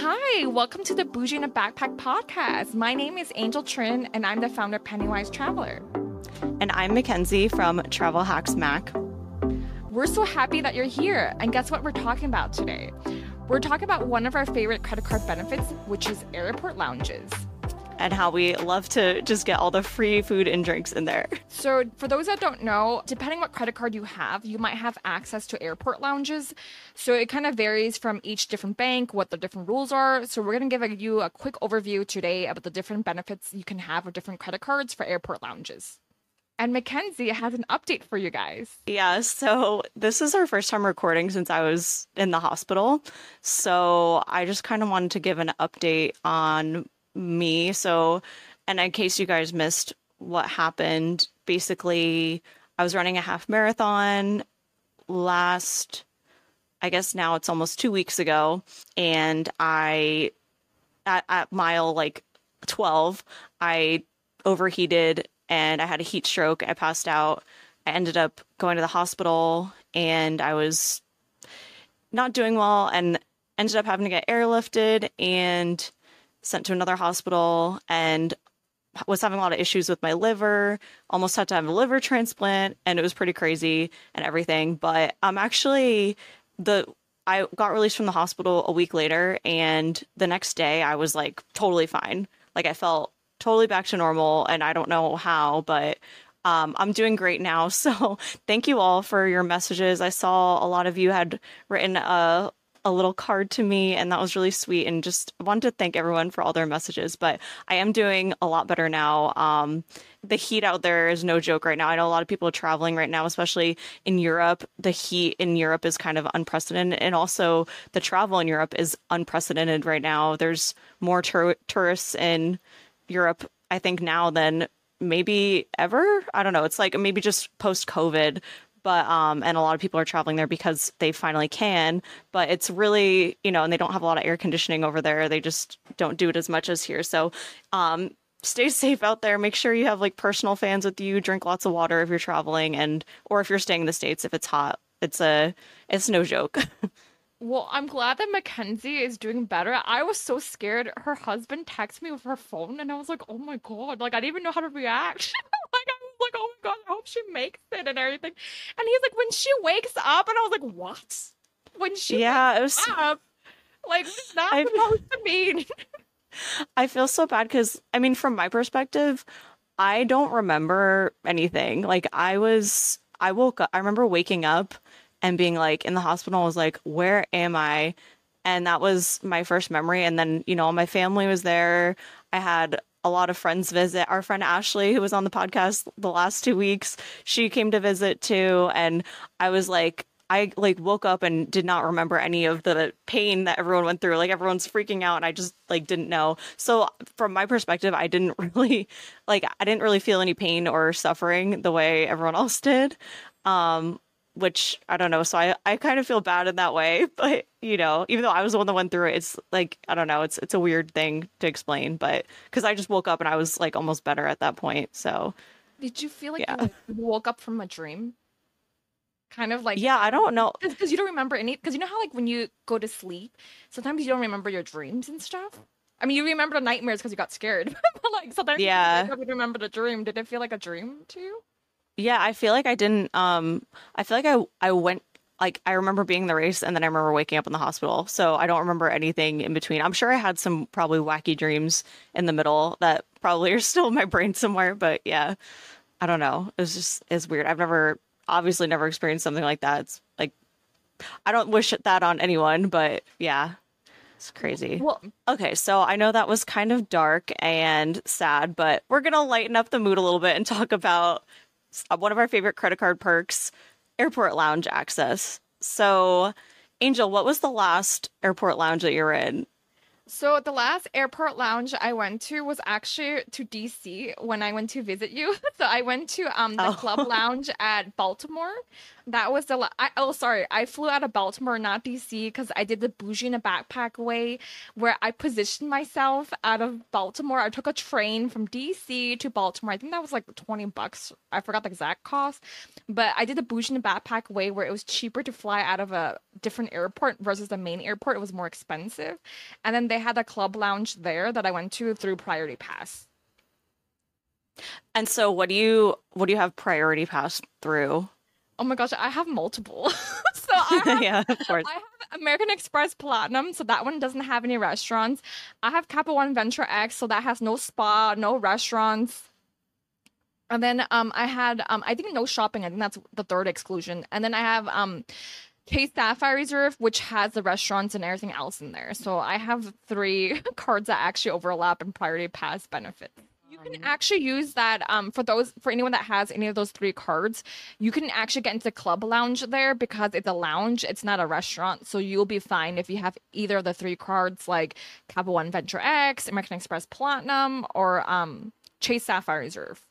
Hi, welcome to the Bougie in a Backpack podcast. My name is Angel Trin, and I'm the founder of Pennywise Traveler. And I'm Mackenzie from Travel Hacks Mac. We're so happy that you're here. And guess what we're talking about today? We're talking about one of our favorite credit card benefits, which is airport lounges and how we love to just get all the free food and drinks in there. So, for those that don't know, depending what credit card you have, you might have access to airport lounges. So, it kind of varies from each different bank, what the different rules are. So, we're going to give you a quick overview today about the different benefits you can have with different credit cards for airport lounges. And Mackenzie has an update for you guys. Yeah, so this is our first time recording since I was in the hospital. So I just kind of wanted to give an update on me. So, and in case you guys missed what happened, basically, I was running a half marathon last, I guess now it's almost two weeks ago. And I, at, at mile like 12, I overheated and I had a heat stroke. I passed out. I ended up going to the hospital and I was not doing well and ended up having to get airlifted and sent to another hospital and was having a lot of issues with my liver, almost had to have a liver transplant, and it was pretty crazy and everything. But I'm actually the I got released from the hospital a week later, and the next day I was like totally fine. Like I felt totally back to normal, and I don't know how, but um, I'm doing great now. So thank you all for your messages. I saw a lot of you had written a a little card to me, and that was really sweet. And just wanted to thank everyone for all their messages. But I am doing a lot better now. Um, the heat out there is no joke right now. I know a lot of people are traveling right now, especially in Europe. The heat in Europe is kind of unprecedented, and also the travel in Europe is unprecedented right now. There's more tur- tourists in Europe, I think, now than maybe ever. I don't know. It's like maybe just post COVID but um and a lot of people are traveling there because they finally can but it's really you know and they don't have a lot of air conditioning over there they just don't do it as much as here so um stay safe out there make sure you have like personal fans with you drink lots of water if you're traveling and or if you're staying in the states if it's hot it's a it's no joke Well, I'm glad that Mackenzie is doing better. I was so scared. Her husband texted me with her phone, and I was like, "Oh my god!" Like I didn't even know how to react. like like, oh my god, I hope she makes it and everything. And he's like, when she wakes up, and I was like, what? When she yeah, it was up, like what is that I, supposed to mean? I feel so bad because I mean, from my perspective, I don't remember anything. Like I was, I woke up. I remember waking up and being like in the hospital. I was like, where am I? And that was my first memory. And then, you know, my family was there. I had a lot of friends visit. Our friend Ashley, who was on the podcast the last two weeks, she came to visit too. And I was like, I like woke up and did not remember any of the pain that everyone went through. Like everyone's freaking out and I just like didn't know. So from my perspective, I didn't really like I didn't really feel any pain or suffering the way everyone else did. Um which I don't know. So I, I kind of feel bad in that way, but you know, even though I was the one that went through it, it's like I don't know. It's it's a weird thing to explain, but because I just woke up and I was like almost better at that point. So did you feel like yeah. you woke up from a dream? Kind of like yeah, I don't know because you don't remember any. Because you know how like when you go to sleep, sometimes you don't remember your dreams and stuff. I mean, you remember the nightmares because you got scared, but like sometimes yeah, you remember the dream. Did it feel like a dream to you? Yeah, I feel like I didn't um I feel like I I went like I remember being in the race and then I remember waking up in the hospital. So I don't remember anything in between. I'm sure I had some probably wacky dreams in the middle that probably are still in my brain somewhere, but yeah. I don't know. It's just it's weird. I've never obviously never experienced something like that. It's like I don't wish that on anyone, but yeah. It's crazy. Well, okay, so I know that was kind of dark and sad, but we're going to lighten up the mood a little bit and talk about Uh, one of our favorite credit card perks, airport lounge access. So, Angel, what was the last airport lounge that you were in? So the last airport lounge I went to was actually to DC when I went to visit you. so I went to um the oh. club lounge at Baltimore. That was the la- I, oh sorry I flew out of Baltimore not DC because I did the bougie in a backpack way where I positioned myself out of Baltimore. I took a train from DC to Baltimore. I think that was like twenty bucks. I forgot the exact cost, but I did the bougie in a backpack way where it was cheaper to fly out of a different airport versus the main airport. It was more expensive. And then they had a club lounge there that I went to through Priority Pass. And so what do you what do you have priority pass through? Oh my gosh, I have multiple. so I have, yeah, of course. I have American Express Platinum, so that one doesn't have any restaurants. I have Capital One Venture X, so that has no spa, no restaurants. And then um I had um I think no shopping. I think that's the third exclusion. And then I have um Chase Sapphire Reserve, which has the restaurants and everything else in there. So I have three cards that actually overlap and priority pass benefits. You can actually use that um, for those for anyone that has any of those three cards. You can actually get into club lounge there because it's a lounge. It's not a restaurant, so you'll be fine if you have either of the three cards, like Capital One Venture X, American Express Platinum, or um, Chase Sapphire Reserve.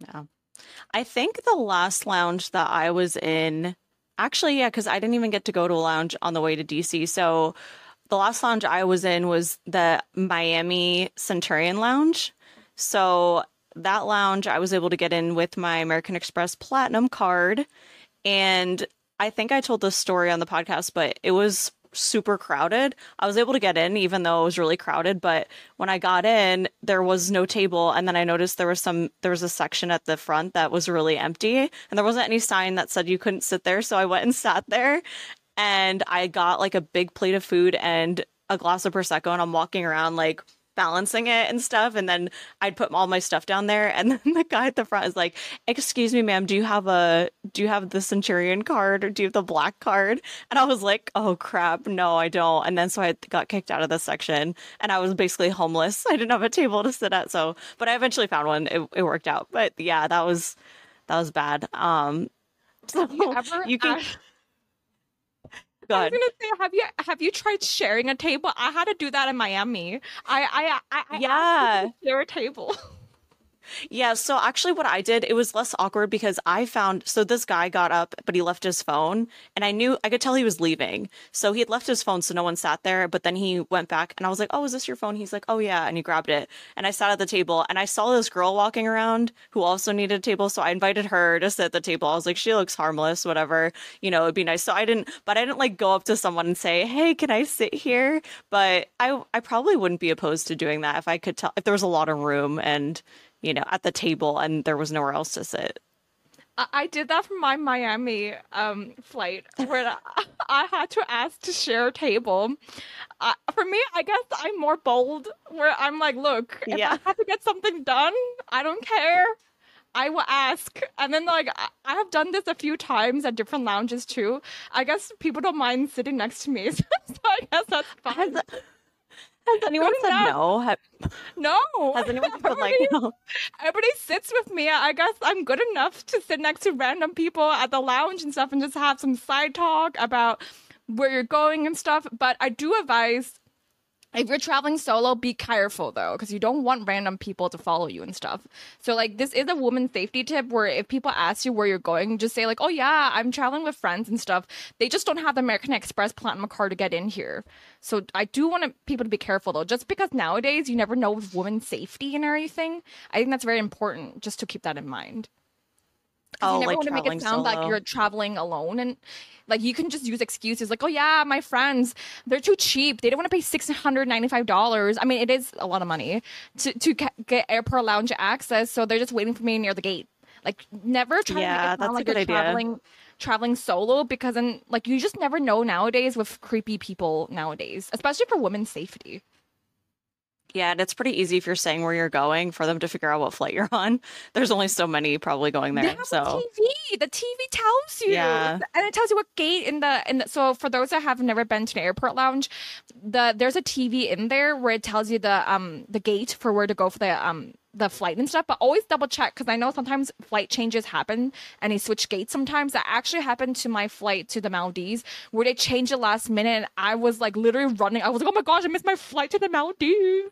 Yeah. I think the last lounge that I was in, actually, yeah, because I didn't even get to go to a lounge on the way to DC. So the last lounge I was in was the Miami Centurion Lounge. So that lounge I was able to get in with my American Express Platinum card. And I think I told this story on the podcast, but it was super crowded. I was able to get in even though it was really crowded, but when I got in, there was no table and then I noticed there was some there was a section at the front that was really empty and there wasn't any sign that said you couldn't sit there, so I went and sat there and I got like a big plate of food and a glass of prosecco and I'm walking around like balancing it and stuff and then I'd put all my stuff down there and then the guy at the front is like excuse me ma'am do you have a do you have the centurion card or do you have the black card? And I was like oh crap no I don't. And then so I got kicked out of the section and I was basically homeless. I didn't have a table to sit at so but I eventually found one. It, it worked out. But yeah that was that was bad. Um so you, ever you can I was gonna say, have you have you tried sharing a table? I had to do that in Miami. I I I, I Yeah. asked people to share a table. Yeah, so actually what I did, it was less awkward because I found so this guy got up, but he left his phone and I knew I could tell he was leaving. So he had left his phone so no one sat there, but then he went back and I was like, "Oh, is this your phone?" He's like, "Oh yeah." And he grabbed it. And I sat at the table and I saw this girl walking around who also needed a table, so I invited her to sit at the table. I was like, "She looks harmless, whatever. You know, it'd be nice." So I didn't but I didn't like go up to someone and say, "Hey, can I sit here?" But I I probably wouldn't be opposed to doing that if I could tell if there was a lot of room and you know, at the table and there was nowhere else to sit. I, did that for my Miami um flight where I, had to ask to share a table. Uh, for me, I guess I'm more bold. Where I'm like, look, if Yeah. I have to get something done, I don't care. I will ask. And then like I- I have done this a few times at different lounges too. I guess people don't mind sitting next to me, so I guess that's fine. Has, anyone said no? No, Has anyone said like no? everybody sits with me. I guess I'm good enough to sit next to random people at the lounge and stuff and just have some side talk about where you're going and stuff. But I do advise if you're traveling solo, be careful though, because you don't want random people to follow you and stuff. So like this is a woman safety tip where if people ask you where you're going, just say like, "Oh yeah, I'm traveling with friends and stuff." They just don't have the American Express Platinum card to get in here. So I do want people to be careful though, just because nowadays you never know with women's safety and everything. I think that's very important just to keep that in mind. Oh, you never like want to make it sound like you're traveling alone and like you can just use excuses like, oh yeah, my friends, they're too cheap. They don't want to pay six hundred ninety five dollars. I mean, it is a lot of money to to get airport lounge access, so they're just waiting for me near the gate. Like, never try to make it sound like you're idea. traveling traveling solo because then like you just never know nowadays with creepy people nowadays, especially for women's safety. Yeah, and it's pretty easy if you're saying where you're going for them to figure out what flight you're on. There's only so many probably going there. So a TV. The TV tells you, Yeah. and it tells you what gate in the in the. So for those that have never been to an airport lounge, the there's a TV in there where it tells you the um the gate for where to go for the um the flight and stuff. But always double check because I know sometimes flight changes happen and they switch gates. Sometimes that actually happened to my flight to the Maldives where they changed it last minute. And I was like literally running. I was like, oh my gosh, I missed my flight to the Maldives.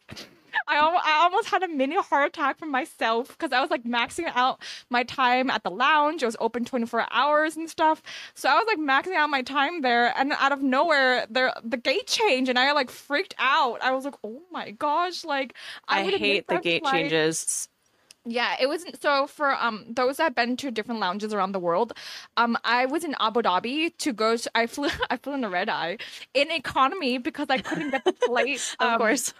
I, I almost had a mini heart attack for myself because I was like maxing out my time at the lounge. It was open 24 hours and stuff. So I was like maxing out my time there. And out of nowhere, there the gate changed and I like freaked out. I was like, oh my gosh, like I, would've hate the gate flight. changes. Yeah, it wasn't so for um those that have been to different lounges around the world. Um, I was in Abu Dhabi to go. To, I flew. I flew in a red eye in economy because I couldn't get the flight. of um, course.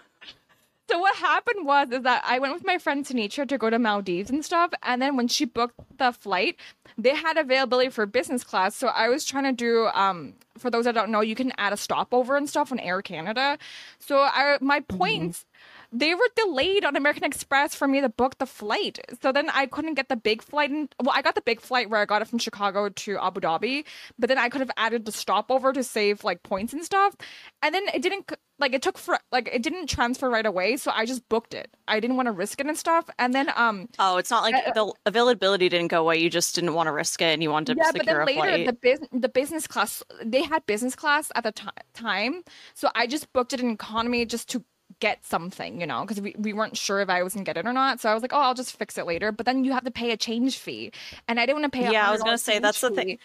So what happened was is that I went with my friend Tanisha to go to Maldives and stuff, and then when she booked the flight, they had availability for business class. So I was trying to do um for those that don't know, you can add a stopover and stuff on Air Canada. So I my points. They were delayed on American Express for me to book the flight. So then I couldn't get the big flight. In, well, I got the big flight where I got it from Chicago to Abu Dhabi, but then I could have added the stopover to save like points and stuff. And then it didn't like it took for like it didn't transfer right away, so I just booked it. I didn't want to risk it and stuff. And then um oh, it's not like uh, the availability didn't go away. You just didn't want to risk it, and you wanted to yeah, secure but then later. The business the business class they had business class at the t- time, so I just booked it in economy just to get something, you know, because we, we weren't sure if I was gonna get it or not. So I was like, oh, I'll just fix it later. But then you have to pay a change fee, and I didn't want to pay. Yeah, I was gonna say that's fee. the thing.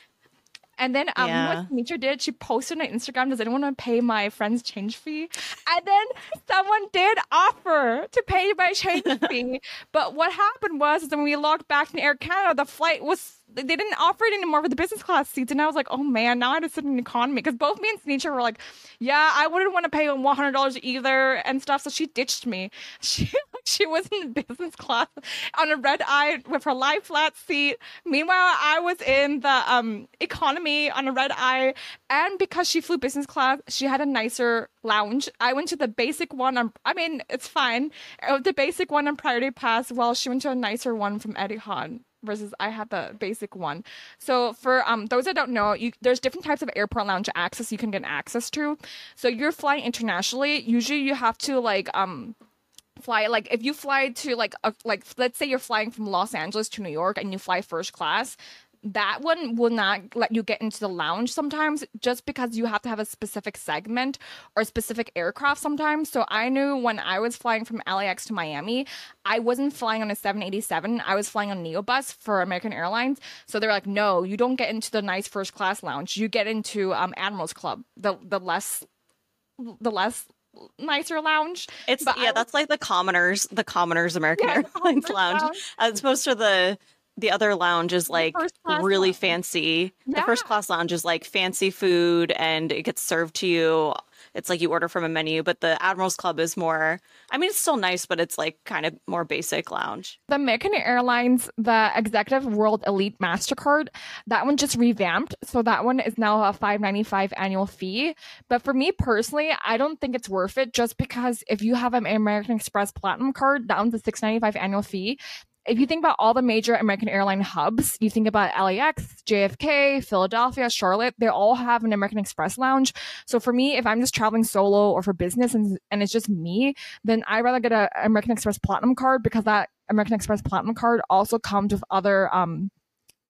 And then um, yeah. what Mitra did, she posted on Instagram, does anyone want to pay my friend's change fee? And then someone did offer to pay my change fee. But what happened was, is when we logged back in Air Canada, the flight was they didn't offer it anymore for the business class seats. And I was like, oh man, now I have to sit in economy. Because both me and Sneecher were like, yeah, I wouldn't want to pay $100 either and stuff. So she ditched me. She she was in business class on a red eye with her lie flat seat. Meanwhile, I was in the um economy on a red eye. And because she flew business class, she had a nicer lounge. I went to the basic one. On, I mean, it's fine. Uh, the basic one on Priority Pass, while she went to a nicer one from Etihad versus I had the basic one. So for um those that don't know, you there's different types of airport lounge access you can get access to. So you're flying internationally, usually you have to like um fly like if you fly to like a, like let's say you're flying from Los Angeles to New York and you fly first class, that one will not let you get into the lounge sometimes just because you have to have a specific segment or specific aircraft sometimes. So I knew when I was flying from LAX to Miami, I wasn't flying on a 787. I was flying on Neobus for American Airlines. So they're like, no, you don't get into the nice first class lounge. You get into um, Admiral's Club, the the less the less nicer lounge. It's but yeah, that's like the commoners, the commoners American yeah, Airlines lounge, lounge, as opposed to the the other lounge is like really lounge. fancy. Yeah. The first class lounge is like fancy food and it gets served to you. It's like you order from a menu, but the Admirals Club is more, I mean, it's still nice, but it's like kind of more basic lounge. The American Airlines, the Executive World Elite MasterCard, that one just revamped. So that one is now a 595 annual fee. But for me personally, I don't think it's worth it just because if you have an American Express Platinum card, that one's a 695 annual fee if you think about all the major American airline hubs, you think about LAX, JFK, Philadelphia, Charlotte, they all have an American Express lounge. So for me, if I'm just traveling solo or for business and, and it's just me, then I'd rather get an American Express Platinum card because that American Express Platinum card also comes with other um,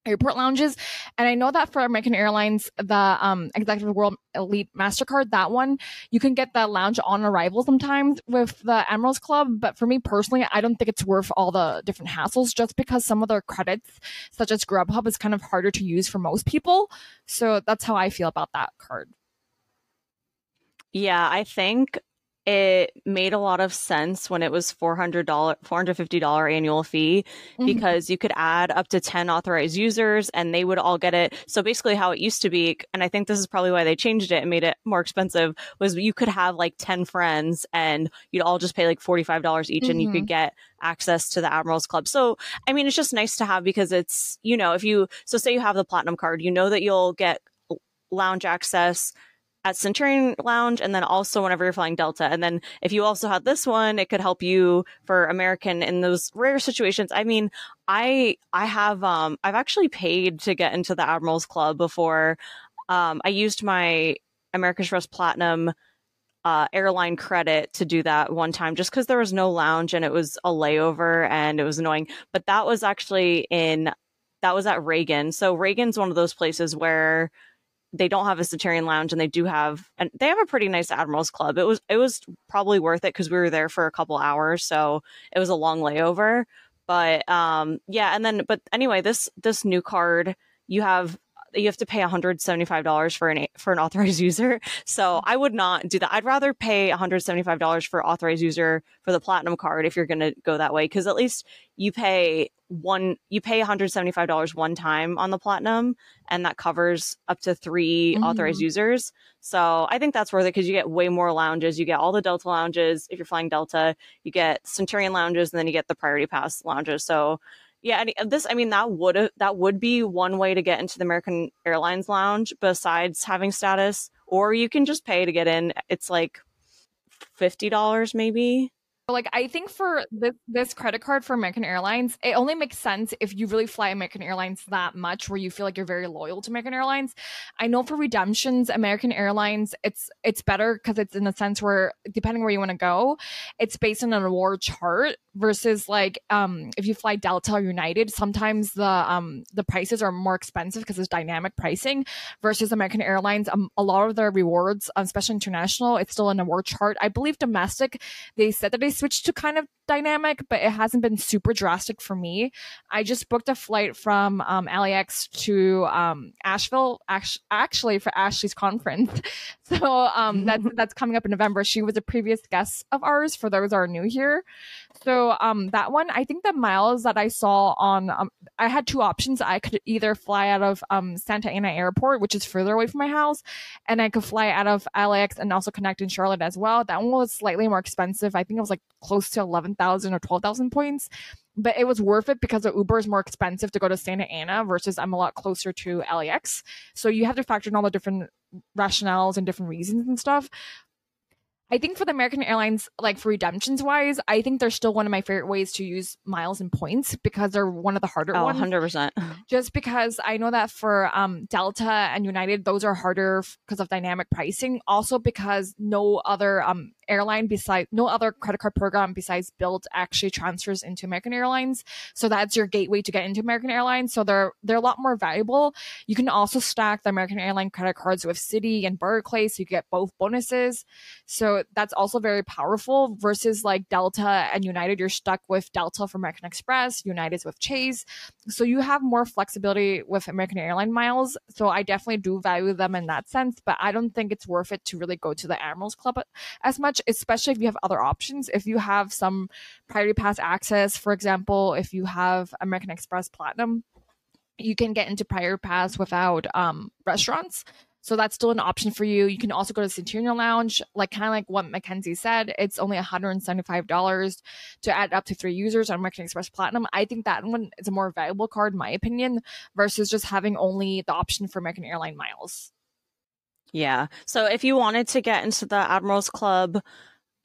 airport lounges. And I know that for American Airlines, the um, Executive World Elite MasterCard, that one, you can get the lounge on arrival sometimes with the Admirals Club. But for me personally, I don't think it's worth all the different hassles just because some of their credits, such as Grubhub, is kind of harder to use for most people. So that's how I feel about that card. Yeah, I think it made a lot of sense when it was $400 $450 annual fee mm-hmm. because you could add up to 10 authorized users and they would all get it so basically how it used to be and i think this is probably why they changed it and made it more expensive was you could have like 10 friends and you'd all just pay like $45 each mm-hmm. and you could mm-hmm. get access to the admirals club so i mean it's just nice to have because it's you know if you so say you have the platinum card you know that you'll get lounge access at Centurion Lounge and then also whenever you're flying Delta. And then if you also had this one, it could help you for American in those rare situations. I mean, I I have um I've actually paid to get into the Admirals Club before. Um I used my American Express Platinum uh, airline credit to do that one time just because there was no lounge and it was a layover and it was annoying. But that was actually in that was at Reagan. So Reagan's one of those places where they don't have a Centurion lounge and they do have and they have a pretty nice Admirals Club. It was it was probably worth it because we were there for a couple hours, so it was a long layover. But um yeah, and then but anyway, this this new card you have you have to pay $175 for an for an authorized user. So I would not do that. I'd rather pay $175 for authorized user for the platinum card if you're going to go that way cuz at least you pay one you pay $175 one time on the platinum and that covers up to 3 mm-hmm. authorized users. So I think that's worth it because you get way more lounges. You get all the Delta lounges if you're flying Delta. You get Centurion lounges, and then you get the Priority Pass lounges. So yeah, and this I mean that would uh, that would be one way to get into the American Airlines lounge besides having status, or you can just pay to get in. It's like fifty dollars maybe like I think for this this credit card for American Airlines, it only makes sense if you really fly American Airlines that much where you feel like you're very loyal to American Airlines. I know for redemptions, American Airlines, it's it's better because it's in the sense where depending where you want to go, it's based on an award chart versus like um if you fly Delta or United, sometimes the um the prices are more expensive because it's dynamic pricing versus American Airlines. Um, a lot of their rewards, especially international, it's still an award chart. I believe domestic, they said that they switched to kind of dynamic, but it hasn't been super drastic for me. I just booked a flight from um, LAX to um, Asheville, actually for Ashley's conference. So um, that's that's coming up in November. She was a previous guest of ours. For those are new here, so um, that one, I think the miles that I saw on, um, I had two options. I could either fly out of um, Santa Ana Airport, which is further away from my house, and I could fly out of LAX and also connect in Charlotte as well. That one was slightly more expensive. I think it was like close to eleven 11,000 or 12,000 points. But it was worth it because the Uber is more expensive to go to Santa Ana versus I'm a lot closer to LAX. So you have to factor in all the different rationales and different reasons and stuff. I think for the American Airlines, like for redemptions wise, I think they're still one of my favorite ways to use miles and points because they're one of the harder oh, ones. 100%. Just because I know that for um, Delta and United, those are harder because of dynamic pricing. Also because no other um, airline besides no other credit card program besides Bilt actually transfers into American Airlines. So that's your gateway to get into American Airlines. So they're they're a lot more valuable. You can also stack the American Airline credit cards with Citi and Barclays, so you get both bonuses. So that's also very powerful versus like Delta and United. You're stuck with Delta for American Express, United's with Chase. So you have more flexibility with American Airline miles. So I definitely do value them in that sense, but I don't think it's worth it to really go to the Admirals Club as much much, especially if you have other options. If you have some priority pass access, for example, if you have American Express Platinum, you can get into priority pass without um, restaurants. So that's still an option for you. You can also go to Centurion Lounge, like kind of like what Mackenzie said. It's only $175 to add up to three users on American Express Platinum. I think that one is a more valuable card, in my opinion, versus just having only the option for American Airline miles. Yeah. So if you wanted to get into the Admirals Club,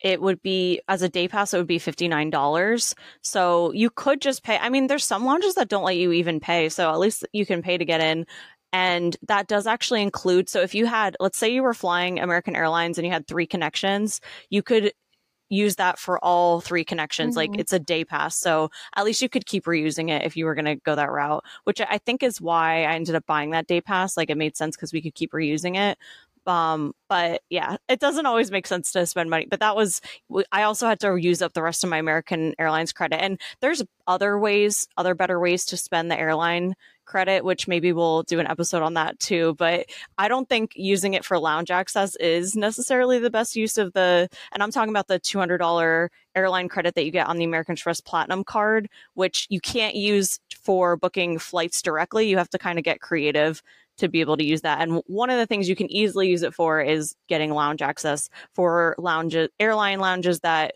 it would be as a day pass, it would be $59. So you could just pay. I mean, there's some lounges that don't let you even pay. So at least you can pay to get in. And that does actually include. So if you had, let's say you were flying American Airlines and you had three connections, you could use that for all three connections. Mm-hmm. Like it's a day pass. So at least you could keep reusing it if you were going to go that route, which I think is why I ended up buying that day pass. Like it made sense because we could keep reusing it. Um, but yeah, it doesn't always make sense to spend money. But that was, I also had to use up the rest of my American Airlines credit. And there's other ways, other better ways to spend the airline credit, which maybe we'll do an episode on that too. But I don't think using it for lounge access is necessarily the best use of the, and I'm talking about the $200 airline credit that you get on the American Express Platinum card, which you can't use for booking flights directly. You have to kind of get creative to be able to use that. And one of the things you can easily use it for is getting lounge access for lounges, airline lounges that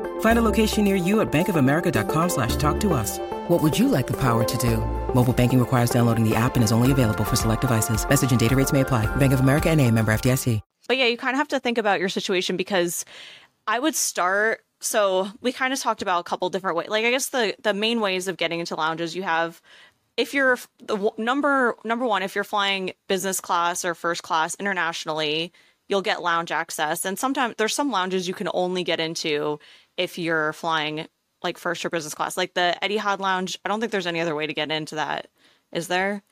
Find a location near you at bankofamerica.com slash talk to us. What would you like the power to do? Mobile banking requires downloading the app and is only available for select devices. Message and data rates may apply. Bank of America and a member FDIC. But yeah, you kind of have to think about your situation because I would start so we kind of talked about a couple different ways. Like I guess the the main ways of getting into lounges you have if you're the number number one if you're flying business class or first class internationally, you'll get lounge access. And sometimes there's some lounges you can only get into if you're flying like first or business class. Like the Etihad Lounge, I don't think there's any other way to get into that. Is there?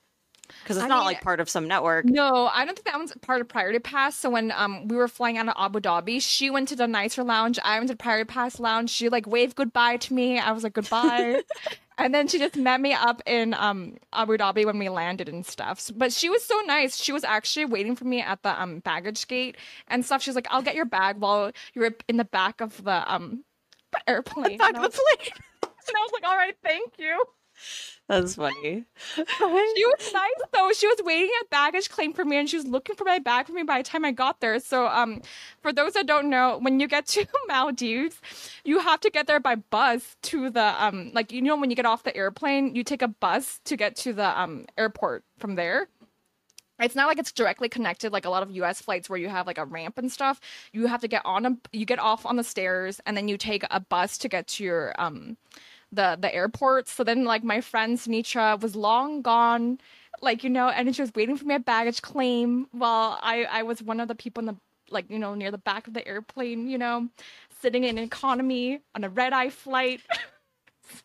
Because it's I not mean, like part of some network. No, I don't think that one's part of Priority Pass. So when um we were flying out of Abu Dhabi, she went to the nicer lounge. I went to Priority Pass lounge. She like waved goodbye to me. I was like goodbye, and then she just met me up in um Abu Dhabi when we landed and stuff. So- But she was so nice. She was actually waiting for me at the um baggage gate and stuff. She was like, "I'll get your bag while you're in the back of the um airplane." Back and, I of was, the plane. and I was like, "All right, thank you." That's funny. She was nice though. She was waiting at baggage claim for me and she was looking for my bag for me by the time I got there. So um for those that don't know, when you get to Maldives, you have to get there by bus to the um like you know when you get off the airplane, you take a bus to get to the um airport from there. It's not like it's directly connected like a lot of US flights where you have like a ramp and stuff. You have to get on a you get off on the stairs and then you take a bus to get to your um the the airport. So then like my friend Sinitra was long gone, like you know, and she was waiting for me at baggage claim while I I was one of the people in the like you know near the back of the airplane, you know, sitting in economy on a red eye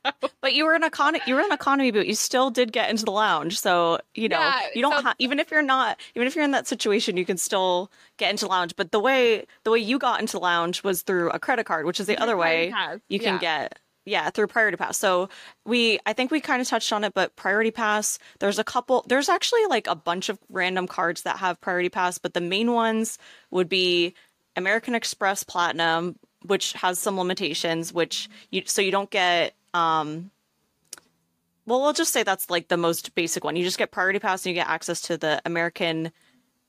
But you were an economy. You were an economy, but you still did get into the lounge. So you know, Yeah, you don't so- have even if you're not even if you're in that situation, you can still get into lounge. But the way the way you got into lounge was through a credit card, which is the other way you can yeah. get. Yeah, through Priority Pass. So we, I think we kind of touched on it, but Priority Pass, there's a couple, there's actually like a bunch of random cards that have Priority Pass, but the main ones would be American Express Platinum, which has some limitations, which you, so you don't get, um, well, we'll just say that's like the most basic one. You just get Priority Pass and you get access to the American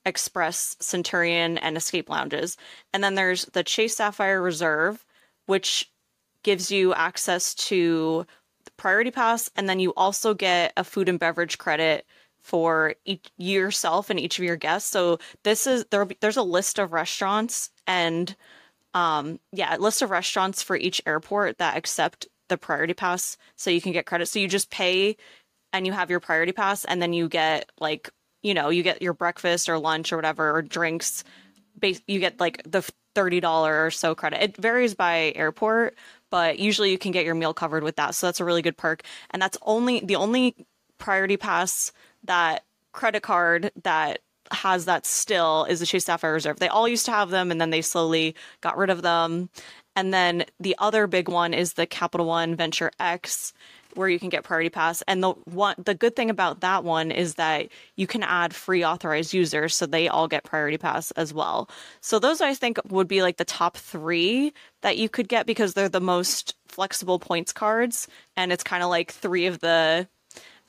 Express, Centurion, and Escape Lounges. And then there's the Chase Sapphire Reserve, which gives you access to the Priority Pass, and then you also get a food and beverage credit for each yourself and each of your guests. So this is there. There's a list of restaurants and um yeah, a list of restaurants for each airport that accept the Priority Pass, so you can get credit. So you just pay, and you have your Priority Pass, and then you get like you know you get your breakfast or lunch or whatever or drinks. You get like the thirty dollar or so credit. It varies by airport, but usually you can get your meal covered with that. So that's a really good perk. And that's only the only priority pass that credit card that has that still is the Chase Sapphire Reserve. They all used to have them and then they slowly got rid of them. And then the other big one is the Capital One Venture X where you can get priority pass. And the one the good thing about that one is that you can add free authorized users so they all get priority pass as well. So those i think would be like the top three that you could get because they're the most flexible points cards and it's kind of like three of the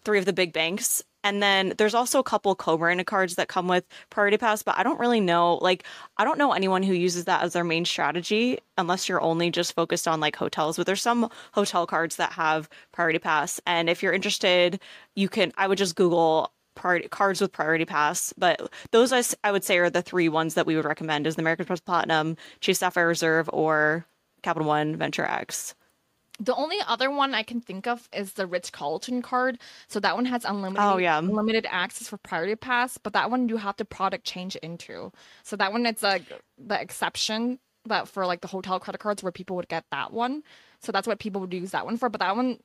three of the big banks and then there's also a couple co-branded cards that come with priority pass but i don't really know like i don't know anyone who uses that as their main strategy unless you're only just focused on like hotels but there's some hotel cards that have priority pass. And if you're interested you can i would just google priority cards with priority pass but those I, I would say are the three ones that we would recommend is the american express platinum chase sapphire reserve or capital one venture x The only other one I can think of is the Ritz Carlton card. So that one has unlimited Oh, yeah. unlimited access for priority pass, but that one you have to product change into. So that one it's like the exception that for like the hotel credit cards where people would get that one. So that's what people would use that one for. But that one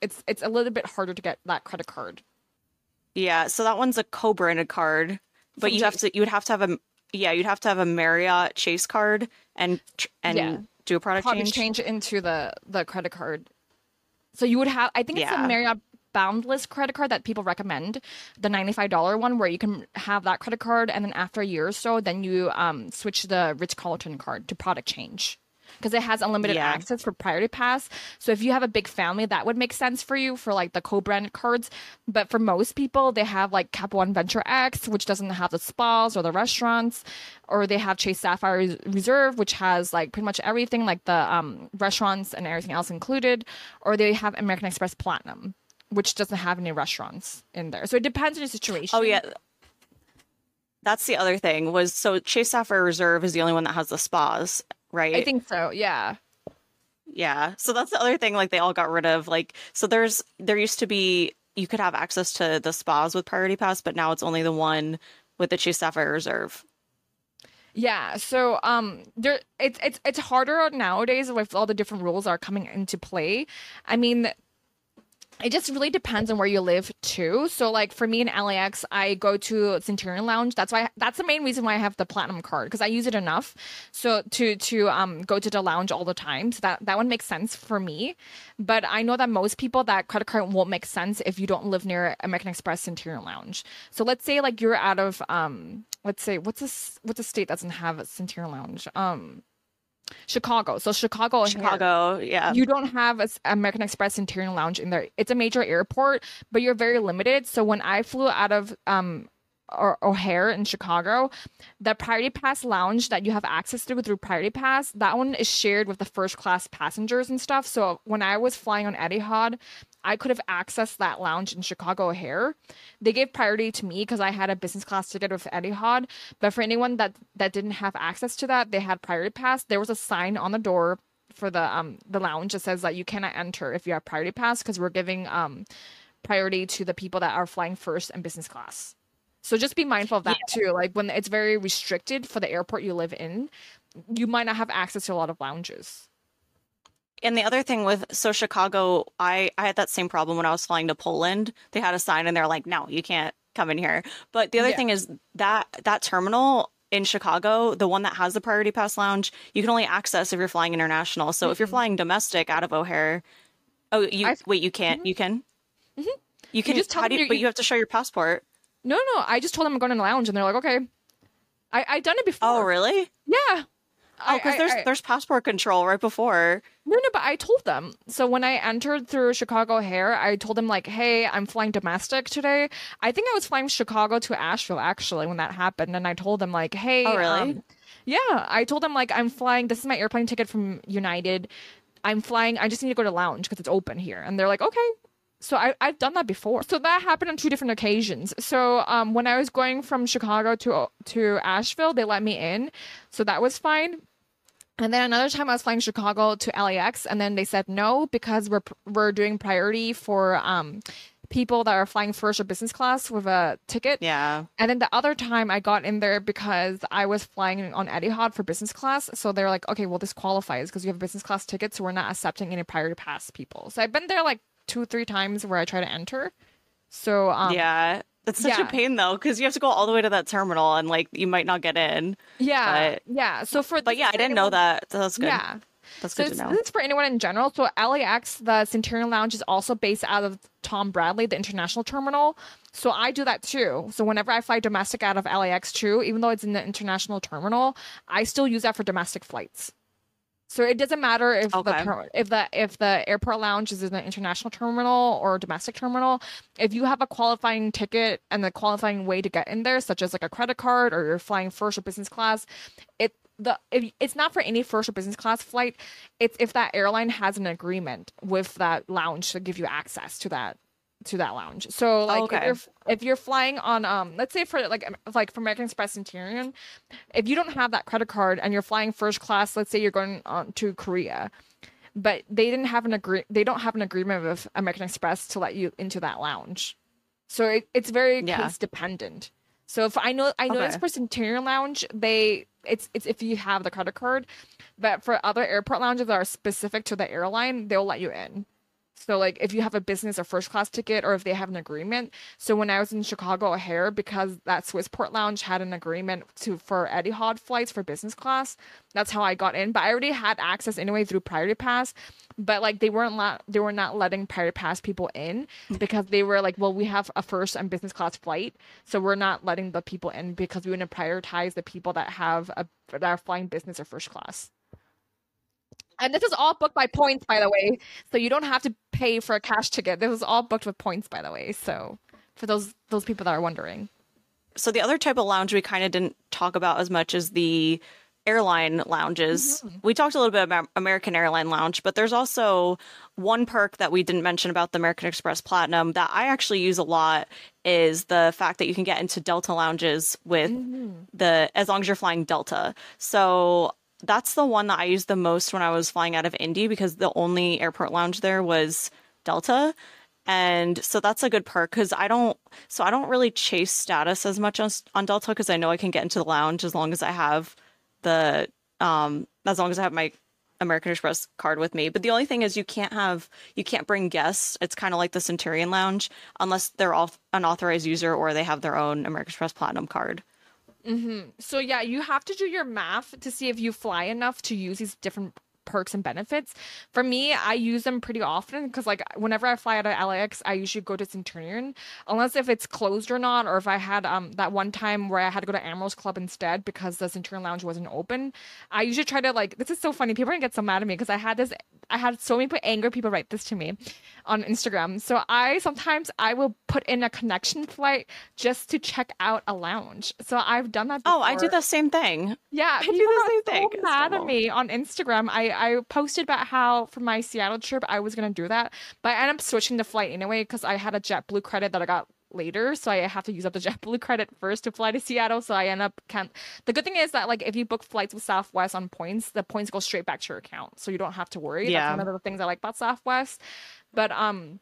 it's it's a little bit harder to get that credit card. Yeah, so that one's a co-branded card, but From you have to you would have to have a yeah, you'd have to have a Marriott Chase card and and Yeah. Do a product Product change. change into the the credit card. So you would have I think it's Yeah. the Marriott Boundless credit card that people recommend, the $95 one where you can have that credit card and then after a year or so then you um switch the Ritz Carlton card to product change. Because it has unlimited Yeah. access for priority pass. So if you have a big family, that would make sense for you for like the co-branded cards. But for most people, they have like Cap One Venture X, which doesn't have the spas or the restaurants, or they have Chase Sapphire Reserve, which has like pretty much everything, like the um, restaurants and everything else included, or they have American Express Platinum, which doesn't have any restaurants in there. So it depends on your situation. Oh yeah. That's the other thing was so Chase Sapphire Reserve is the only one that has the spas, right? I think so. Yeah. Yeah. So that's the other thing like they all got rid of like so there's there used to be you could have access to the spas with priority pass, but now it's only the one with the Chase Sapphire Reserve. Yeah, so um there it's it's it's harder nowadays with all the different rules are coming into play. I mean, it just really depends on where you live too. So like for me in LAX, I go to Centurion Lounge. That's why that's the main reason why I have the platinum card because I use it enough. So to to um go to the lounge all the time. So that that one makes sense for me. But I know that most people that credit card won't make sense if you don't live near American Express Centurion Lounge. So let's say like you're out of um let's say what's this what's a state that doesn't have a Centurion Lounge? Um Chicago. So Chicago, Chicago, yeah. You don't have a American Express Centurion Lounge in there. It's a major airport, but you're very limited. So when I flew out of um or O'Hare in Chicago, the Priority Pass lounge that you have access to through Priority Pass, that one is shared with the first class passengers and stuff. So when I was flying on Etihad, I could have accessed that lounge in Chicago O'Hare. They gave priority to me because I had a business class ticket with Etihad. But for anyone that that didn't have access to that, they had priority pass. There was a sign on the door for the um the lounge that says that you cannot enter if you have priority pass because we're giving um priority to the people that are flying first and business class. So just be mindful of that yeah. too. Like when it's very restricted for the airport you live in, you might not have access to a lot of lounges. And the other thing with so Chicago, I I had that same problem when I was flying to Poland. They had a sign and they're like, "No, you can't come in here." But the other yeah. thing is that that terminal in Chicago, the one that has the priority pass lounge, you can only access if you're flying international. So mm-hmm. if you're mm-hmm. flying domestic out of O'Hare, oh, you I, wait, you can't. Mm-hmm. You can. Mm-hmm. You can you just tell them you, but you have to show your passport. No, no, I just told them I'm going to the lounge, and they're like, "Okay." I I done it before. Oh, really? Yeah. Oh, because there's I, there's passport control right before. No, no, but I told them. So when I entered through Chicago O'Hare, I told them like, "Hey, I'm flying domestic today." I think I was flying Chicago to Asheville actually when that happened, and I told them like, "Hey, oh really?" Um, yeah, I told them like, "I'm flying. This is my airplane ticket from United. I'm flying. I just need to go to lounge because it's open here." And they're like, "Okay." So I, I've done that before. So that happened on two different occasions. So um, when I was going from Chicago to to Asheville, they let me in, so that was fine. And then another time I was flying Chicago to LAX, and then they said no because we're we're doing priority for um people that are flying first or business class with a ticket. Yeah. And then the other time I got in there because I was flying on Etihad for business class. So they're like, okay, well, this qualifies because you have a business class ticket. So we're not accepting any priority pass people. So I've been there like two, three times where I try to enter. So um, yeah, it's such yeah. a pain though, because you have to go all the way to that terminal and like you might not get in. Yeah, but, yeah. So for but yeah, I didn't anyone, know that. That's good. Yeah. That's so good to know. This is for anyone in general. So LAX, the Centurion Lounge, is also based out of Tom Bradley, the international terminal. So I do that too. So whenever I fly domestic out of LAX too, even though it's in the international terminal, I still use that for domestic flights. So it doesn't matter if okay. the if the if the airport lounge is in the international terminal or domestic terminal. If you have a qualifying ticket and the qualifying way to get in there, such as like a credit card or you're flying first or business class, it the if, it's not for any first or business class flight. It's if that airline has an agreement with that lounge to give you access to that to that lounge. So like okay. if you're if you're flying on um let's say for like like for American Express and Centurion, if you don't have that credit card and you're flying first class, let's say you're going on to Korea, but they didn't have an agree they don't have an agreement with American Express to let you into that lounge. So it, it's very yeah. case dependent. So if I know I know okay. it's for Centurion Lounge, they it's it's if you have the credit card, but for other airport lounges that are specific to the airline, they'll let you in. So like if you have a business or first class ticket or if they have an agreement. So when I was in Chicago O'Hare, because that Swissport Lounge had an agreement to for Etihad flights for business class, that's how I got in. But I already had access anyway through Priority Pass. But like they weren't la- they were not letting Priority Pass people in mm. because they were like, well, we have a first and business class flight, so we're not letting the people in because we want to prioritize the people that have a that are flying business or first class. And this is all booked by points, by the way. So you don't have to pay for a cash ticket. This was all booked with points, by the way. So for those those people that are wondering. So the other type of lounge we kind of didn't talk about as much as the airline lounges. Mm-hmm. We talked a little bit about American Airline Lounge, but there's also one perk that we didn't mention about the American Express Platinum that I actually use a lot is the fact that you can get into Delta lounges with mm-hmm. the as long as you're flying Delta. So that's the one that I used the most when I was flying out of Indy because the only airport lounge there was Delta. And so that's a good perk because I don't, so I don't really chase status as much on, on Delta because I know I can get into the lounge as long as I have the, um, as long as I have my American Express card with me. But the only thing is you can't have, you can't bring guests. It's kind of like the Centurion Lounge unless they're all an authorized user or they have their own American Express Platinum card. Mm-hmm. So yeah, you have to do your math to see if you fly enough to use these different perks and benefits. For me, I use them pretty often because like whenever I fly out of LAX, I usually go to Centurion, unless if it's closed or not, or if I had um that one time where I had to go to Admirals Club instead because the Centurion Lounge wasn't open. I usually try to like this is so funny. People are gonna get so mad at me because I had this I had so many angry people write this to me on Instagram. So I sometimes I will put in a connection flight just to check out a lounge. So I've done that. Before. Oh, I do the same thing. Yeah, I do the same thing. So mad at me on Instagram. I I posted about how for my Seattle trip I was gonna do that, but I ended up switching the flight anyway because I had a JetBlue credit that I got later, so I have to use up the JetBlue credit first to fly to Seattle. So I end up can't. The good thing is that like if you book flights with Southwest on points, the points go straight back to your account, so you don't have to worry. Yeah. That's one of the things I like about Southwest. But um,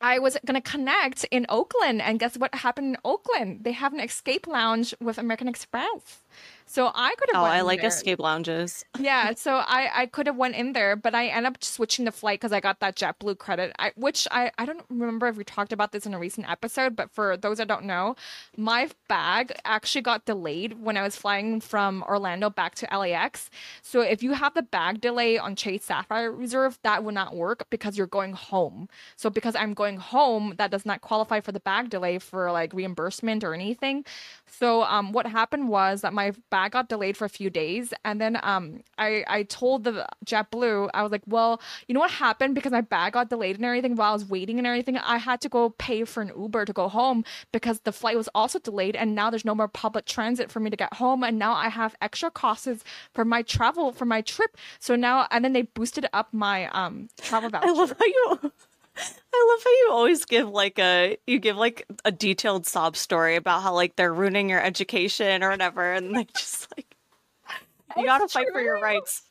I was gonna connect in Oakland, and guess what happened in Oakland? They have an escape lounge with American Express. So I could have. Oh, I in like there. escape lounges. yeah, so I I could have went in there, but I ended up switching the flight because I got that JetBlue credit. I which I I don't remember if we talked about this in a recent episode, but for those that don't know, my bag actually got delayed when I was flying from Orlando back to LAX. So if you have the bag delay on Chase Sapphire Reserve, that would not work because you're going home. So because I'm going home, that does not qualify for the bag delay for like reimbursement or anything. So um, what happened was that my bag got delayed for a few days, and then um, I I told the JetBlue I was like, well, you know what happened because my bag got delayed and everything while I was waiting and everything. I had to go pay for an Uber to go home because the flight was also delayed, and now there's no more public transit for me to get home, and now I have extra costs for my travel for my trip. So now and then they boosted up my um travel voucher. I love how you. I love how you always give like a you give like a detailed sob story about how like they're ruining your education or whatever, and like just like you gotta fight for your rights.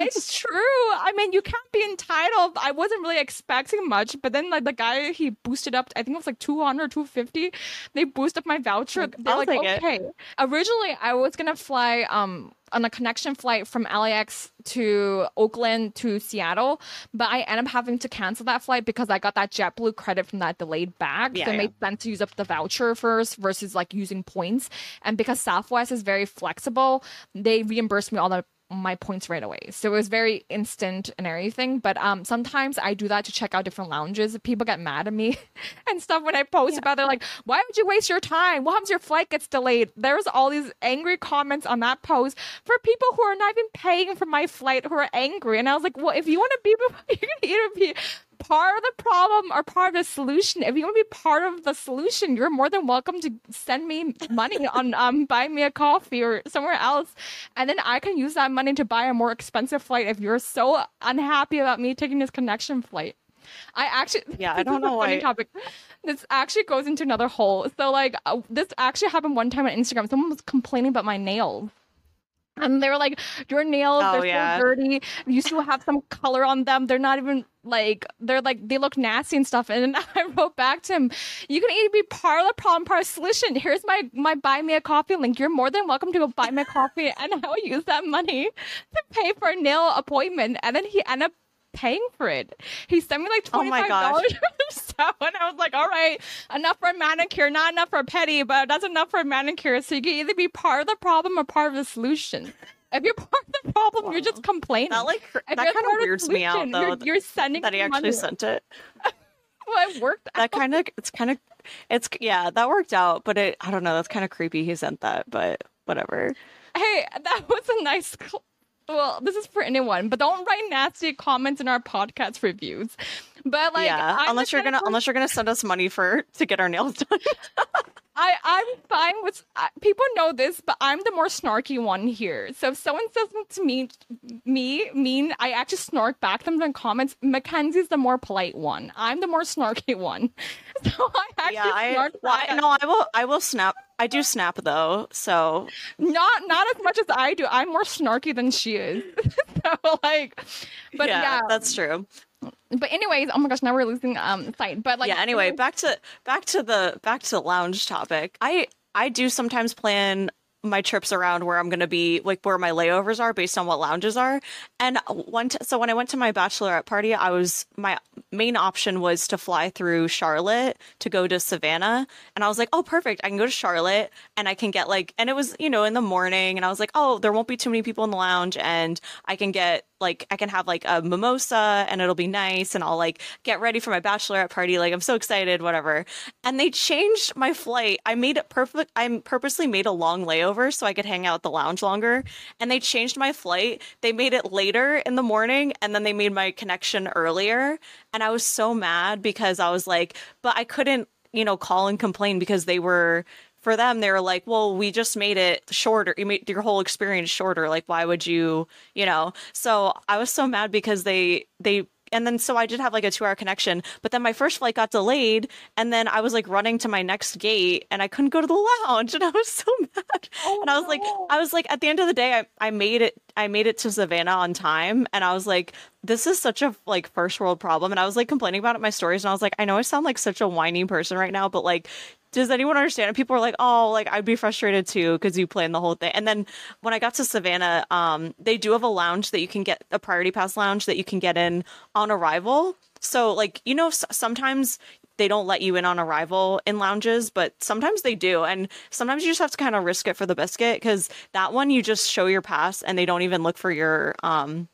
It's true. I mean, you can't be entitled. I wasn't really expecting much, but then like the guy he boosted up. I think it was like 200, 250. They boosted up my voucher. They're I'll like, take it. Originally, I was gonna fly um on a connection flight from LAX to Oakland to Seattle, but I ended up having to cancel that flight because I got that JetBlue credit from that delayed bag. Yeah, so it yeah. made sense to use up the voucher first versus like using points. And because Southwest is very flexible, they reimbursed me all the my points right away. So it was very instant and everything. But um sometimes I do that to check out different lounges. People get mad at me and stuff when I post about it. They're like, why would you waste your time? What happens if your flight gets delayed? There's all these angry comments on that post for people who are not even paying for my flight who are angry. And I was like, well, if you want to be you can either be part of the problem or part of the solution. If you want to be part of the solution, you're more than welcome to send me money on um buy me a coffee or somewhere else. And then I can use that money to buy a more expensive flight if you're so unhappy about me taking this connection flight. I actually Yeah, I don't know why- topic. This actually goes into another hole. So like uh, this actually happened one time on Instagram. Someone was complaining about my nails. And they were like, Your nails, Oh, they're yeah. so dirty. You still have some color on them. They're not even like they're like they look nasty and stuff. And I wrote back to him, You can either be part of the problem, part of the solution. Here's my my buy me a coffee link. You're more than welcome to go buy me a coffee and I will use that money to pay for a nail appointment. And then he ended up paying for it. He sent me like Oh twenty my five gosh. dollars or so, and I was like, "All right, enough for a manicure, not enough for a pedi, but that's enough for a manicure." So you can either be part of the problem or part of the solution. If you're part of the problem, you're just complaining. That like that kind of weirds me out though. You're, you're sending that he actually money. sent it. Well, it worked. That kind of it's kind of it's yeah that worked out, but it I don't know that's kind of creepy. He sent that, but whatever. Hey, that was a nice. Cl- well, this is for anyone, but don't write nasty comments in our podcast reviews. But like, yeah, I'm unless you're gonna person- unless you're gonna send us money for to get our nails done. I I'm fine with uh, people know this, but I'm the more snarky one here. So if someone says to me, me mean, I actually snark back them in comments. Mackenzie's the more polite one. I'm the more snarky one. So I actually yeah, I, snark well, back. I no, I will I will snap. I do snap though, so Not not as much as I do. I'm more snarky than she is. so like, but yeah, that's true. But anyways, oh my gosh, now we're losing um sight. But like yeah. Anyway, back to back to the back to the lounge topic. I I do sometimes plan my trips around where I'm going to be, like where my layovers are based on what lounges are. And one, t- so when I went to my bachelorette party, I was, my main option was to fly through Charlotte to go to Savannah. And I was like, oh, perfect. I can go to Charlotte and I can get like, and it was, you know, in the morning. And I was like, oh, there won't be too many people in the lounge and I can get like I can have like a mimosa and it'll be nice and I'll like get ready for my bachelorette party. Like I'm so excited, whatever. And they changed my flight. I made it perfect. I purposely made a long layover so I could hang out at the lounge longer. And they changed my flight. They made it later in the morning and then they made my connection earlier. And I was so mad because I was like, but I couldn't, you know, call and complain because they were for them they were like well we just made it shorter you made your whole experience shorter like why would you you know so i was so mad because they they and then so I did have like a two hour connection, but then my first flight got delayed, and then I was like running to my next gate, and I couldn't go to the lounge, and I was so mad. Oh, and I was no. like, I was like, at the end of the day, I, I made it, I made it to Savannah on time, and I was like, this is such a like first world problem, and I was like complaining about it in my stories, and I was like, I know I sound like such a whiny person right now, but like does anyone understand? And people are like, oh, like I'd be frustrated too because you plan the whole thing. And then when I got to Savannah, um, they do have a lounge that you can get a priority pass lounge that you can get in on arrival. So like you know, sometimes they don't let you in on arrival in lounges, but sometimes they do. And sometimes you just have to kind of risk it for the biscuit because that one you just show your pass and they don't even look for your um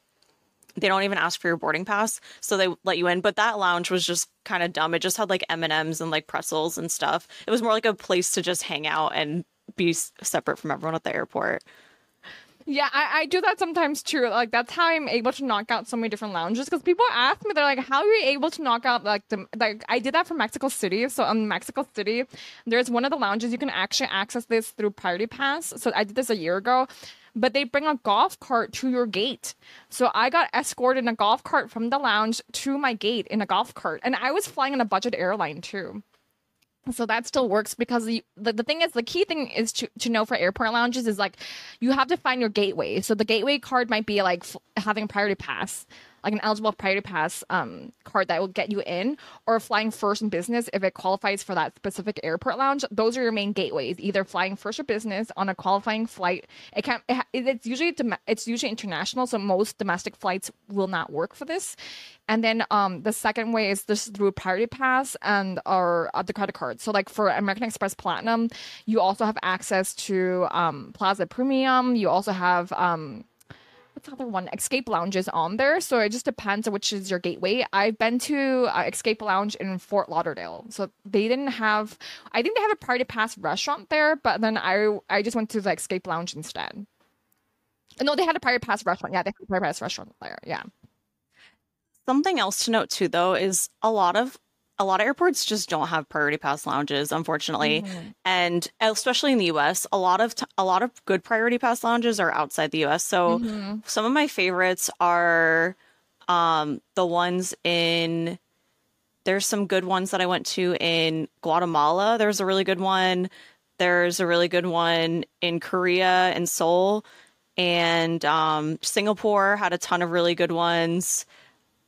they don't even ask for your boarding pass so they let you in. But that lounge was just kind of dumb. It just had like m&ms and like pretzels and stuff. It was more like a place to just hang out and be separate from everyone at the airport yeah, I, I do that sometimes too. Like that's how I'm able to knock out so many different lounges. Because people ask me, they're like, "How are you able to knock out like the like?" I did that for Mexico City. So in Mexico City, there's one of the lounges you can actually access this through Priority Pass. So I did this a year ago, but they bring a golf cart to your gate. So I got escorted in a golf cart from the lounge to my gate in a golf cart. And I was flying in a budget airline too. So that still works because the, the, the thing is the key thing is to, to know for airport lounges is like you have to find your gateway. So the gateway card might be like f- having a priority pass like an eligible priority pass um, card that will get you in, or flying first in business if it qualifies for that specific airport lounge. Those are your main gateways. Either flying first or business on a qualifying flight. It can it, it's usually it's usually international, so most domestic flights will not work for this. And then um, the second way is this through Priority Pass and or uh, the credit card. So like for American Express Platinum, you also have access to um, Plaza Premium. You also have um, what's the other one? Escape Lounges on there. So it just depends which is your gateway. I've been to uh, Escape Lounge in Fort Lauderdale. So they didn't have, I think they have a Priority Pass restaurant there, but then I I just went to the Escape Lounge instead. No, they had a Priority Pass restaurant. Yeah, they had a Priority Pass restaurant there. Yeah. Something else to note too, though, is a lot of a lot of airports just don't have priority pass lounges unfortunately. Mm-hmm. and especially in the US a lot of t- a lot of good priority pass lounges are outside the US so mm-hmm. some of my favorites are um, the ones in there's some good ones that I went to in Guatemala. There's a really good one. There's a really good one in Korea and Seoul. And um, Singapore had a ton of really good ones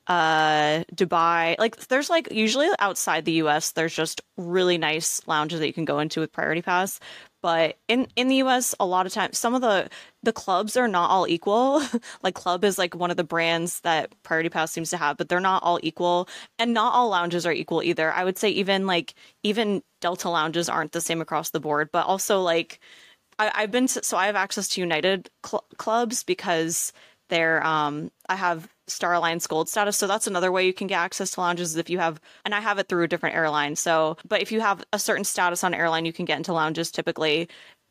uh Dubai. Like there's like usually outside the US there's just really nice lounges that you can go into with priority pass. But in in the US a lot of times some of the the clubs are not all equal. like club is like one of the brands that priority pass seems to have, but they're not all equal and not all lounges are equal either. I would say even like even Delta lounges aren't the same across the board, but also like I, have been so I have access to United cl- clubs because they're um I have Star Alliance Gold status. So that's another way you can get access to lounges if you have, and I have it through a different airline. So, but if you have a certain status on airline, you can get into lounges typically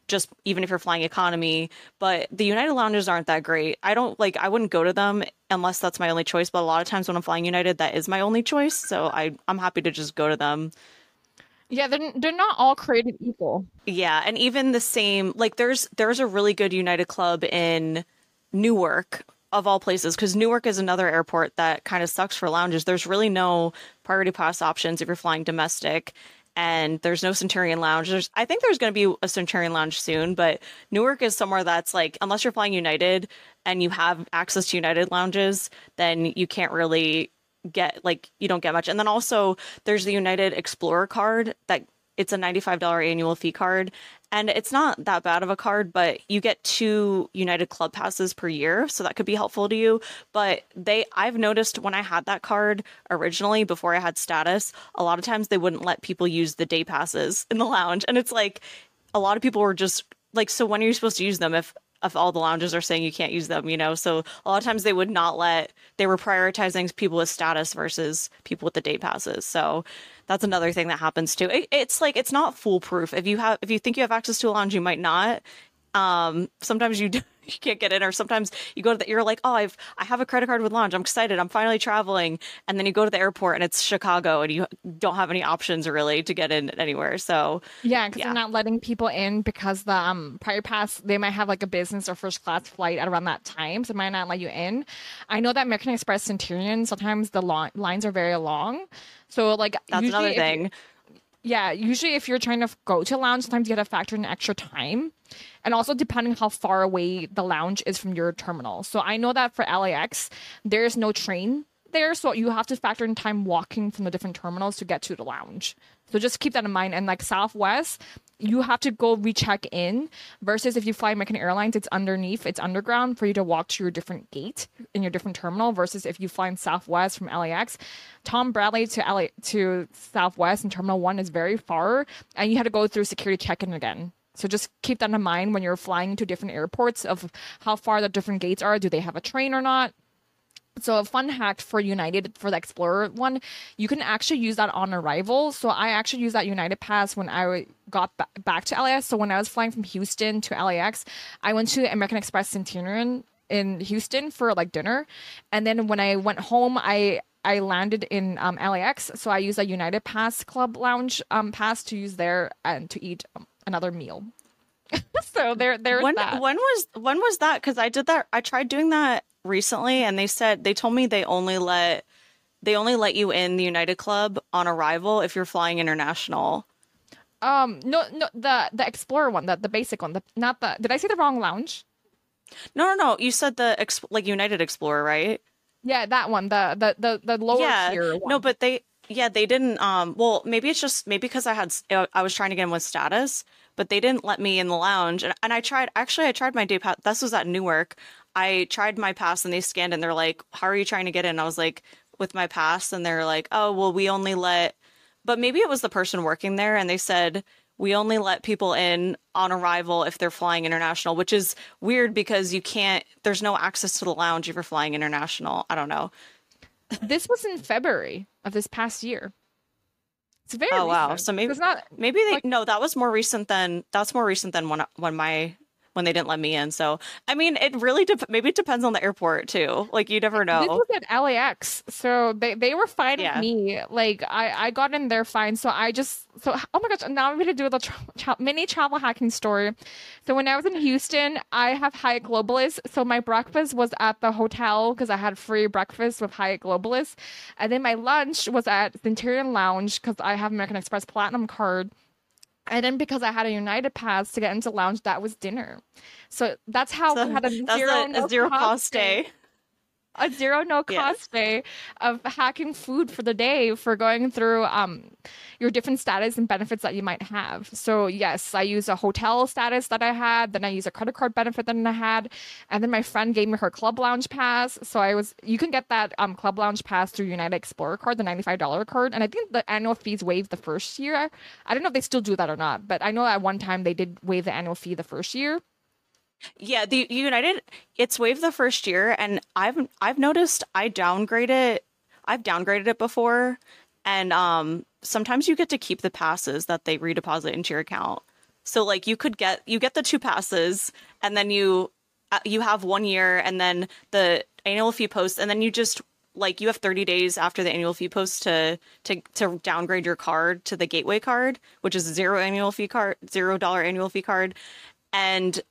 just even if you're flying economy. But the United lounges aren't that great. I don't like, I wouldn't go to them unless that's my only choice. But a lot of times when I'm flying United, that is my only choice. So I, I'm happy to just go to them. Yeah, they're they're not all created equal. Yeah, and even the same like there's there's a really good United Club in Newark of all places, because Newark is another airport that kind of sucks for lounges. There's really no priority pass options if you're flying domestic, and there's no Centurion Lounge. There's, I think there's going to be a Centurion Lounge soon, but Newark is somewhere that's like, unless you're flying United and you have access to United lounges, then you can't really get like you don't get much. And then also there's the United Explorer card that it's a $95 annual fee card and it's not that bad of a card but you get two united club passes per year so that could be helpful to you but they i've noticed when i had that card originally before i had status a lot of times they wouldn't let people use the day passes in the lounge and it's like a lot of people were just like so when are you supposed to use them if if all the lounges are saying you can't use them, you know. So a lot of times they would not let they were prioritizing people with status versus people with the day passes. So that's another thing that happens too. It, it's like it's not foolproof. If you have if you think you have access to a lounge, you might not. Um, sometimes you you can't get in or sometimes you go to the you're like oh i've i have a credit card with launch i'm excited. I'm finally traveling. And then you go to the airport and it's chicago and you don't have any options really to get in anywhere. So yeah because yeah. they're not letting people in because the um prior pass they might have like a business or first class flight at around that time so it might not let you in. I know that american express centurion sometimes the long, lines are very long. So like that's another thing. Yeah, usually if you're trying to go to a lounge, sometimes you have to factor in extra time. And also depending how far away the lounge is from your terminal. So I know that for LAX, there's no train there, so you have to factor in time walking from the different terminals to get to the lounge. So just keep that in mind. And like Southwest, you have to go recheck in versus if you fly American Airlines, it's underneath, it's underground for you to walk to your different gate in your different terminal versus if you fly in Southwest from LAX. Tom Bradley to LA to Southwest in Terminal One is very far and you had to go through security check-in again. So just keep that in mind when you're flying to different airports of how far the different gates are. Do they have a train or not? So a fun hack for United for the Explorer one, you can actually use that on arrival. So I actually used that United Pass when I got ba- back to LAX. So when I was flying from Houston to LAX, I went to American Express Centurion in Houston for like dinner, and then when I went home, I I landed in um, LAX. So I used a United Pass Club Lounge um, pass to use there and to eat um, another meal. so there there's when, that. When was when was that? Because I did that. I tried doing that recently and they said they told me they only let they only let you in the United Club on arrival if you're flying international. Um no no the the Explorer one, the the basic one, the not the Did I say the wrong lounge? No, no, no. You said the like United Explorer, right? Yeah, that one, the the the, the lower yeah. tier one. No, but they yeah, they didn't um well, maybe it's just maybe because I had I was trying to get in with status, but they didn't let me in the lounge and, and I tried actually I tried my day pass this was at Newark. I tried my pass and they scanned and they're like, How are you trying to get in? I was like, With my pass. And they're like, Oh, well, we only let, but maybe it was the person working there. And they said, We only let people in on arrival if they're flying international, which is weird because you can't, there's no access to the lounge if you're flying international. I don't know. this was in February of this past year. It's very oh recent. wow. So maybe it's not maybe they like, no that was more recent than that's more recent than when when my when they didn't let me in. So, I mean, it really de- maybe it depends on the airport too. Like you never know. This was at LAX, so they they were fine yeah. with me. Like I I got in there fine. So I just so oh my gosh, now I'm gonna do the tra- tra- mini travel hacking story. So when I was in Houston, I have Hyatt Globalist. So my breakfast was at the hotel because I had free breakfast with Hyatt Globalist, and then my lunch was at Centurion Lounge because I have American Express Platinum card. And then because I had a United Pass to get into lounge, that was dinner. So that's how so we had a zero, a, a zero cost day. A zero no cost yeah. day of hacking food for the day for going through um your different status and benefits that you might have. So yes, I use a hotel status that I had, then I use a credit card benefit that I had, and then my friend gave me her club lounge pass. So I was you can get that um club lounge pass through United Explorer card, the $95 card, and I think the annual fees waived the first year. I don't know if they still do that or not, but I know at one time they did waive the annual fee the first year. Yeah, the United it's waived the first year and I've I've noticed I downgrade it I've downgraded it before and um sometimes you get to keep the passes that they redeposit into your account. So like you could get you get the two passes and then you uh, you have 1 year and then the annual fee post and then you just like you have 30 days after the annual fee post to to to downgrade your card to the gateway card which is zero annual fee card zero dollar annual fee card and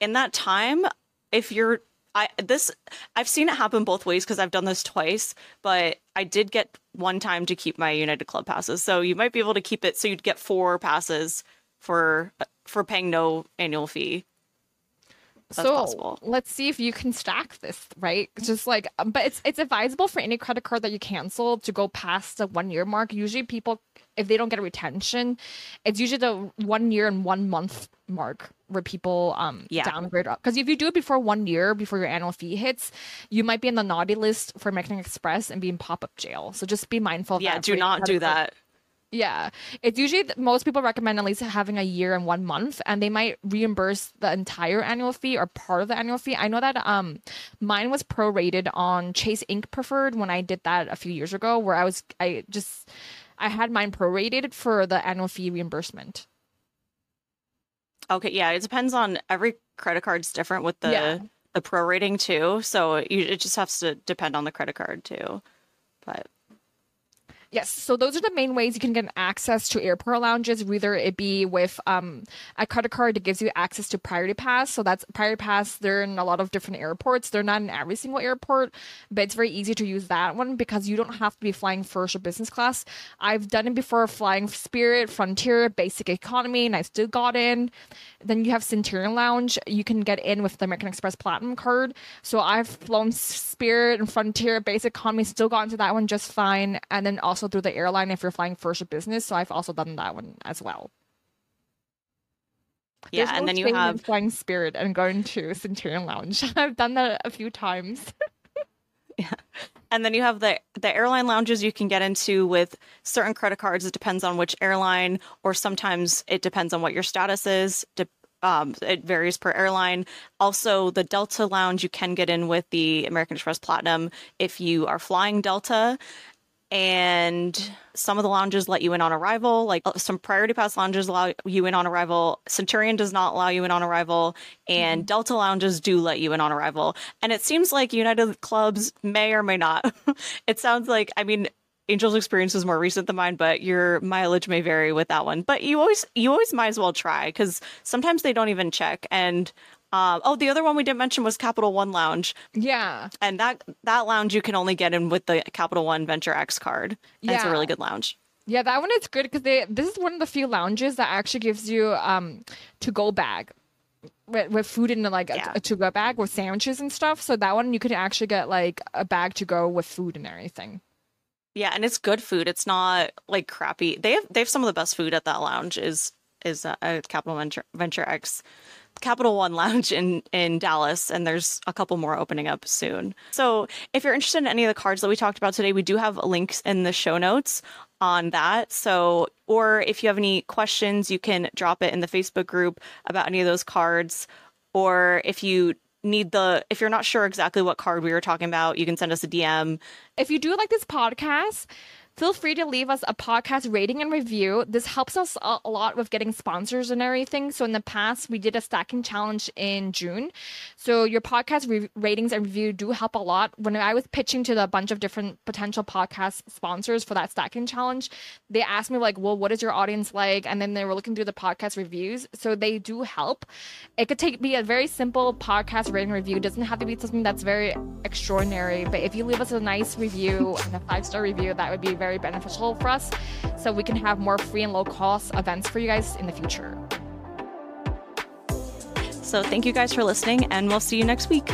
in that time, if you're I this I've seen it happen both ways because I've done this twice, but I did get one time to keep my United Club passes. So you might be able to keep it so you'd get four passes for for paying no annual fee. That's so possible. let's see if you can stack this, right? Just like, um, but it's it's advisable for any credit card that you cancel to go past the one year mark. Usually, people if they don't get a retention, it's usually the one year and one month mark where people um Yeah. downgrade because if you do it before one year before your annual fee hits, you might be in the naughty list for American Express and be in pop up jail. So just be mindful. Of Yeah, that do not do card. Yeah, it's usually th- most people recommend at least having a year and one month, and they might reimburse the entire annual fee or part of the annual fee. I know that um, mine was prorated on Chase Ink Preferred when I did that a few years ago, where I was I just I had mine prorated for the annual fee reimbursement. Okay, yeah, it depends on every credit card's different with the Yeah. the prorating too. So you, it just has to depend on the credit card too. But Yes, so those are the main ways you can get access to airport lounges. Whether it be with um, a credit card that gives you access to Priority Pass. So that's Priority Pass. They're in a lot of different airports. They're not in every single airport, but it's very easy to use that one because you don't have to be flying first or business class. I've done it before, flying Spirit, Frontier, Basic Economy, and I still got in. Then you have Centurion Lounge. You can get in with the American Express Platinum card. So I've flown Spirit and Frontier, Basic Economy, still got into that one just fine. And then also through the airline if you're flying first or business. So I've also done that one as well. yeah, There's no and then you have flying Spirit and going to Centurion Lounge. I've done that a few times. Yeah, and then you have the the airline lounges you can get into with certain credit cards. It depends on which airline, or sometimes it depends on what your status is. De- um, it varies per airline. Also, the Delta lounge you can get in with the American Express Platinum if you are flying Delta. And some of the lounges let you in on arrival, like uh, some priority pass lounges allow you in on arrival. Centurion does not allow you in on arrival, and Delta lounges do let you in on arrival. And it seems like United clubs may or may not. it sounds like, I mean, Angel's experience is more recent than mine, but your mileage may vary with that one. But you always you always might as well try because sometimes they don't even check. And um, oh, the other one we didn't mention was Capital One Lounge, yeah. and that that lounge you can only get in with the Capital One Venture X card. And it's a really good lounge. Yeah, that one is good because they this is one of the few lounges that actually gives you um to go bag. With, with food in like Yeah. a, to go bag with sandwiches and stuff. So that one you could actually get like a bag to go with food and everything. Yeah, and it's good food. It's not like crappy. They have they have some of the best food at that lounge. Is is uh, at Capital Venture Venture X, Capital One Lounge in in Dallas, and there's a couple more opening up soon. So if you're interested in any of the cards that we talked about today, we do have links in the show notes on that. So or if you have any questions, you can drop it in the Facebook group about any of those cards, or if you need the if you're not sure exactly what card we were talking about, you can send us a DM If you do like this podcast, feel free to leave us a podcast rating and review. This helps us a, lot with getting sponsors and everything. So in the past, we did a stacking challenge in June. So your podcast re- ratings and review do help a lot. When I was pitching to a bunch of different potential podcast sponsors for that stacking challenge, they asked me like, "Well, what is your audience like?" And then they were looking through the podcast reviews. So they do help. It could take be a very simple podcast rating review. It doesn't have to be something that's very extraordinary. But if you leave us a nice review and a five star review, that would be very beneficial for us, so we can have more free and low cost events for you guys in the future. So thank you guys for listening, and we'll see you next week.